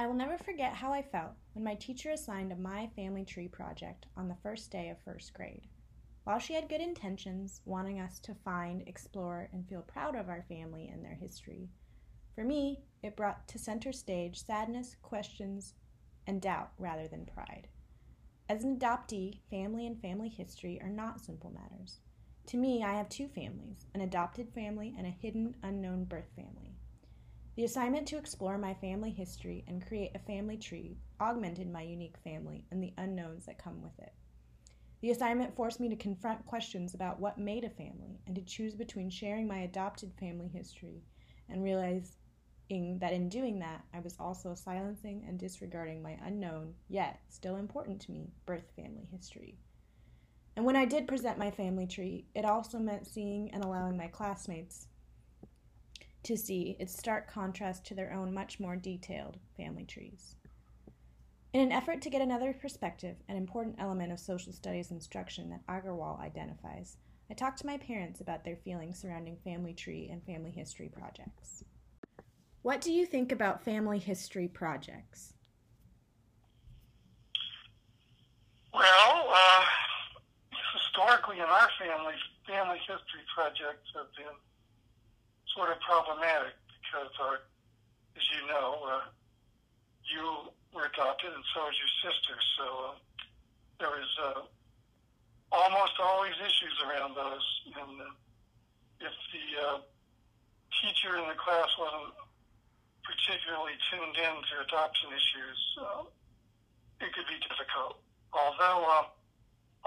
I will never forget how I felt when my teacher assigned a My Family Tree project on the first day of first grade. While she had good intentions, wanting us to find, explore, and feel proud of our family and their history, for me, it brought to center stage sadness, questions, and doubt rather than pride. As an adoptee, family and family history are not simple matters. To me, I have two families an adopted family and a hidden, unknown birth family. The assignment to explore my family history and create a family tree augmented my unique family and the unknowns that come with it. The assignment forced me to confront questions about what made a family and to choose between sharing my adopted family history and realizing that in doing that, I was also silencing and disregarding my unknown, yet still important to me, birth family history. And when I did present my family tree, it also meant seeing and allowing my classmates to see its stark contrast to their own much more detailed family trees. In an effort to get another perspective, an important element of social studies instruction that Agarwal identifies, I talked to my parents about their feelings surrounding family tree and family history projects. What do you think about family history projects? Well, uh, historically in our family, family history projects have been sort of problematic because, uh, as you know, uh, you were adopted and so is your sister. So uh, there was uh, almost always issues around those. And uh, if the uh, teacher in the class wasn't particularly tuned in to adoption issues, uh, it could be difficult. Although uh,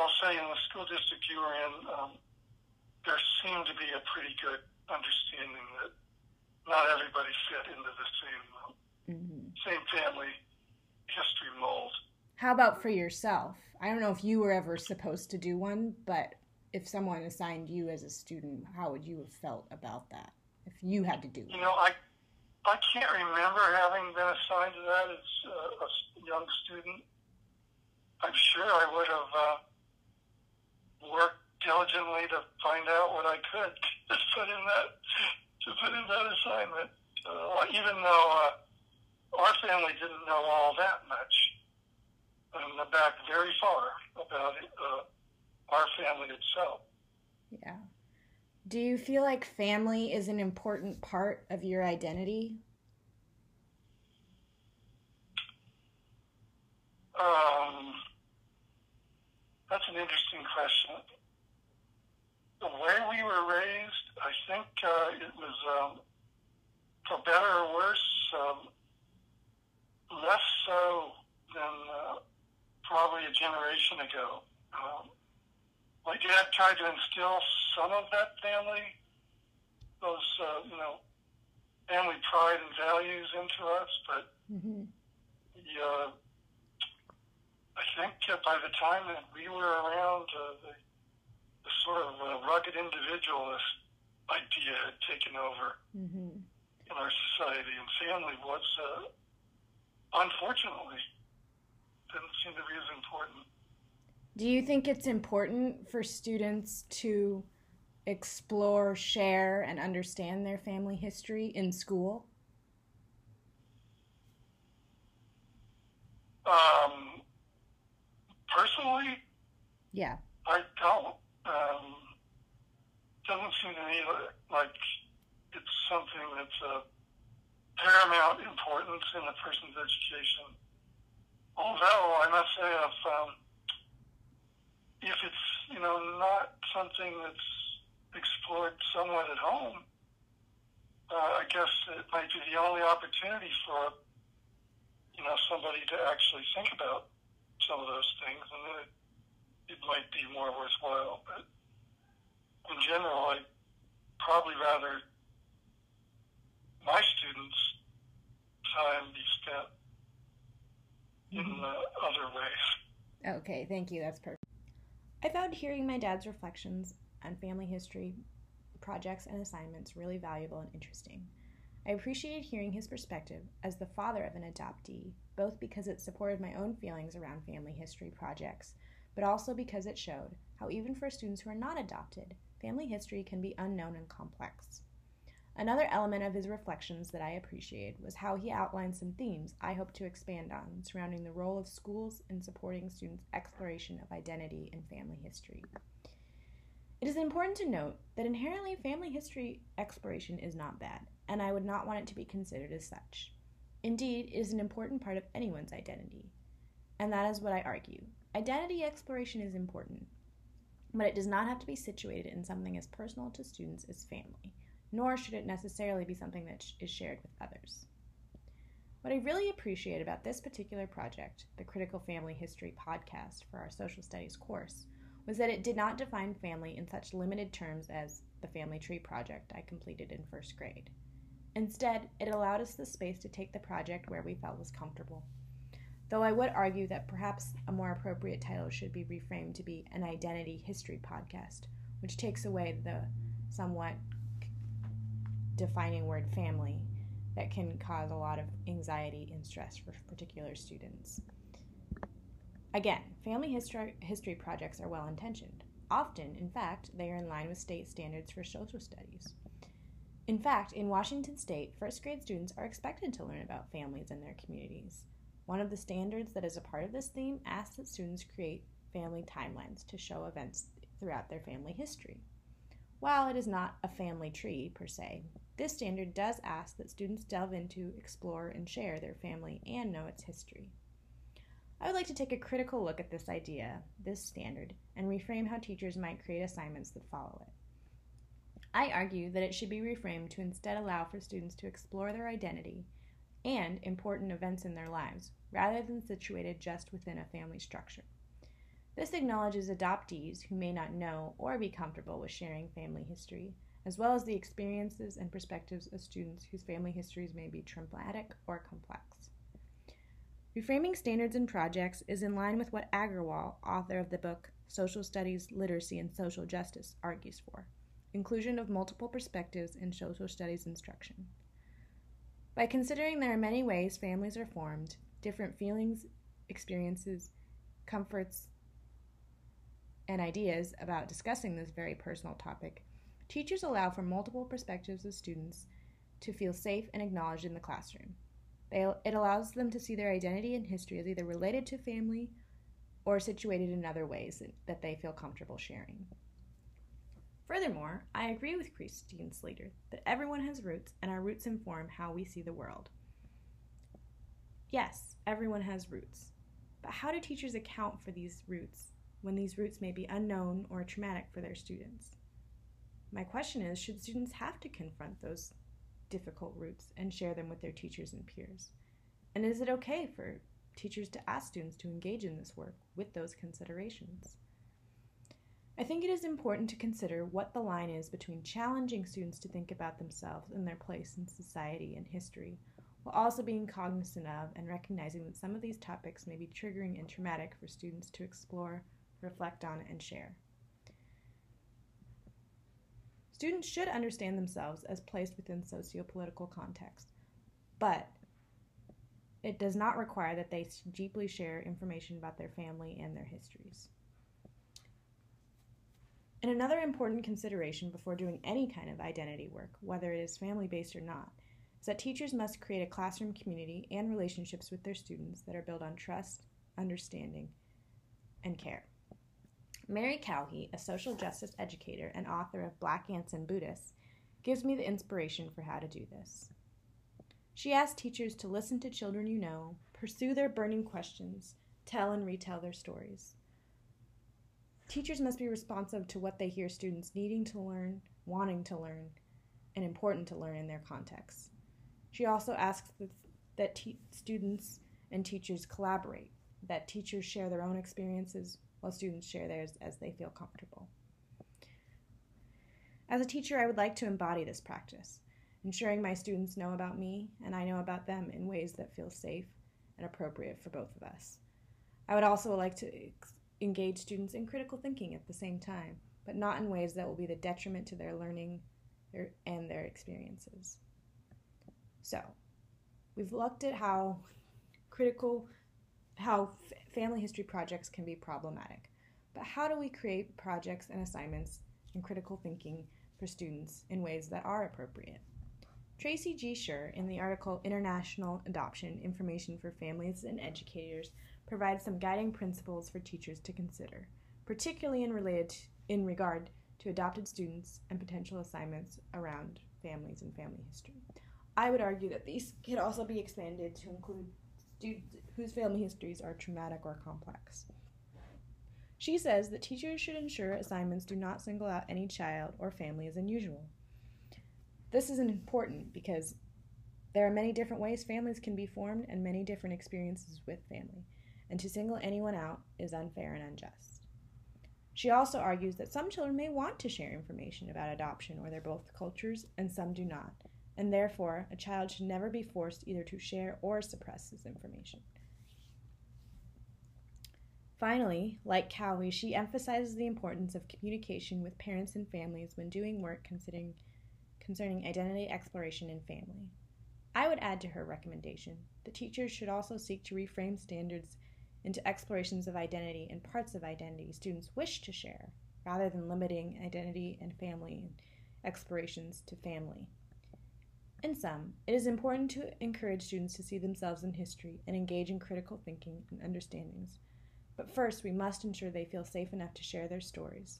I'll say in the school district you were in, um, there seemed to be a pretty good understanding that not everybody fit into the same mm-hmm. same family history mold. How about for yourself? I don't know if you were ever supposed to do one, but if someone assigned you as a student, how would you have felt about that if you had to do it? You know, I I can't remember having been assigned to that as a, a young student. I'm sure I would have uh, diligently to find out what I could to put in that to put in that assignment. Uh, even though uh, our family didn't know all that much, and back very far about it, uh, our family itself. Yeah. Do you feel like family is an important part of your identity? Um, that's an interesting question the way we were raised, I think uh, it was, um, for better or worse, um, less so than uh, probably a generation ago. Um, my dad tried to instill some of that family, those, uh, you know, family pride and values into us, but mm-hmm. he, uh, I think uh, by the time that we were around, uh, the the sort of uh, rugged individualist idea had taken over mm-hmm. in our society, and family was, uh, unfortunately, didn't seem to be as important. Do you think it's important for students to explore, share, and understand their family history in school? Um, personally, yeah, I don't um, doesn't seem to me like it's something that's of paramount importance in a person's education. Although I must say, if um, if it's you know not something that's explored somewhat at home, uh, I guess it might be the only opportunity for you know somebody to actually think about some of those things, and it it might be more worthwhile. But in general, I'd probably rather my students' time be spent in mm-hmm. other ways. Okay, thank you. That's perfect. I found hearing my dad's reflections on family history projects and assignments really valuable and interesting. I appreciated hearing his perspective as the father of an adoptee, both because it supported my own feelings around family history projects but also because it showed how, even for students who are not adopted, family history can be unknown and complex. Another element of his reflections that I appreciated was how he outlined some themes I hope to expand on surrounding the role of schools in supporting students' exploration of identity and family history. It is important to note that inherently family history exploration is not bad, and I would not want it to be considered as such. Indeed, it is an important part of anyone's identity, and that is what I argue. Identity exploration is important, but it does not have to be situated in something as personal to students as family, nor should it necessarily be something that is shared with others. What I really appreciate about this particular project, the Critical Family History podcast for our social studies course, was that it did not define family in such limited terms as the family tree project I completed in first grade. Instead, it allowed us the space to take the project where we felt was comfortable. Though I would argue that perhaps a more appropriate title should be reframed to be an identity history podcast, which takes away the somewhat defining word family that can cause a lot of anxiety and stress for particular students. Again, family history, history projects are well intentioned. Often, in fact, they are in line with state standards for social studies. In fact, in Washington state, first grade students are expected to learn about families and their communities. One of the standards that is a part of this theme asks that students create family timelines to show events throughout their family history. While it is not a family tree per se, this standard does ask that students delve into, explore, and share their family and know its history. I would like to take a critical look at this idea, this standard, and reframe how teachers might create assignments that follow it. I argue that it should be reframed to instead allow for students to explore their identity and important events in their lives, rather than situated just within a family structure. This acknowledges adoptees who may not know or be comfortable with sharing family history, as well as the experiences and perspectives of students whose family histories may be traumatic or complex. Reframing standards and projects is in line with what Agarwal, author of the book Social Studies, Literacy, and Social Justice, argues for inclusion of multiple perspectives in social studies instruction. By considering there are many ways families are formed, different feelings, experiences, comforts, and ideas about discussing this very personal topic, teachers allow for multiple perspectives of students to feel safe and acknowledged in the classroom. They, it allows them to see their identity and history as either related to family or situated in other ways that they feel comfortable sharing. Furthermore, I agree with Christine Sleeter that everyone has roots and our roots inform how we see the world. Yes, everyone has roots, but how do teachers account for these roots when these roots may be unknown or traumatic for their students? My question is should students have to confront those difficult roots and share them with their teachers and peers? And is it okay for teachers to ask students to engage in this work with those considerations? I think it is important to consider what the line is between challenging students to think about themselves and their place in society and history, while also being cognizant of and recognizing that some of these topics may be triggering and traumatic for students to explore, reflect on, and share. Students should understand themselves as placed within socio-political context, but it does not require that they deeply share information about their family and their histories. And another important consideration before doing any kind of identity work, whether it is family based or not, is that teachers must create a classroom community and relationships with their students that are built on trust, understanding, and care. Mary Cowhey, a social justice educator and author of Black Ants and Buddhists, gives me the inspiration for how to do this. She asks teachers to listen to children you know, pursue their burning questions, tell and retell their stories. Teachers must be responsive to what they hear students needing to learn, wanting to learn, and important to learn in their context. She also asks that te- students and teachers collaborate, that teachers share their own experiences while students share theirs as they feel comfortable. As a teacher, I would like to embody this practice, ensuring my students know about me and I know about them in ways that feel safe and appropriate for both of us. I would also like to engage students in critical thinking at the same time, but not in ways that will be the detriment to their learning their, and their experiences. So, we've looked at how critical how f- family history projects can be problematic. But how do we create projects and assignments and critical thinking for students in ways that are appropriate? Tracy G. Scher, in the article International Adoption Information for Families and Educators, provides some guiding principles for teachers to consider, particularly in, related, in regard to adopted students and potential assignments around families and family history. I would argue that these could also be expanded to include students whose family histories are traumatic or complex. She says that teachers should ensure assignments do not single out any child or family as unusual. This is important because there are many different ways families can be formed and many different experiences with family, and to single anyone out is unfair and unjust. She also argues that some children may want to share information about adoption or their both cultures, and some do not, and therefore a child should never be forced either to share or suppress this information. Finally, like Cowhey, she emphasizes the importance of communication with parents and families when doing work considering concerning identity exploration in family. I would add to her recommendation that teachers should also seek to reframe standards into explorations of identity and parts of identity students wish to share, rather than limiting identity and family explorations to family. In sum, it is important to encourage students to see themselves in history and engage in critical thinking and understandings. But first, we must ensure they feel safe enough to share their stories.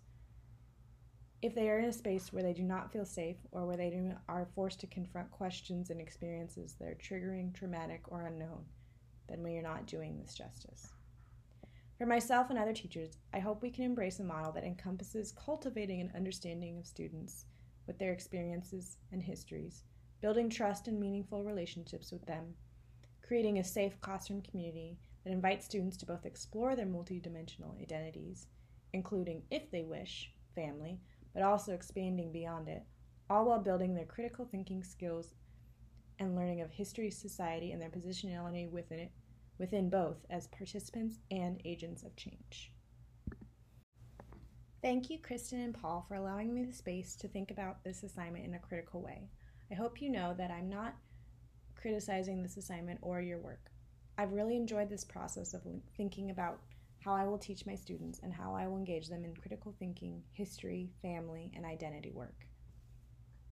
If they are in a space where they do not feel safe or where they are forced to confront questions and experiences that are triggering, traumatic, or unknown, then we are not doing this justice. For myself and other teachers, I hope we can embrace a model that encompasses cultivating an understanding of students with their experiences and histories, building trust and meaningful relationships with them, creating a safe classroom community that invites students to both explore their multidimensional identities, including, if they wish, family, but also expanding beyond it, all while building their critical thinking skills and learning of history, society, and their positionality within it, within both as participants and agents of change. Thank you, Kristen and Paul, for allowing me the space to think about this assignment in a critical way. I hope you know that I'm not criticizing this assignment or your work. I've really enjoyed this process of thinking about how I will teach my students, and how I will engage them in critical thinking, history, family, and identity work.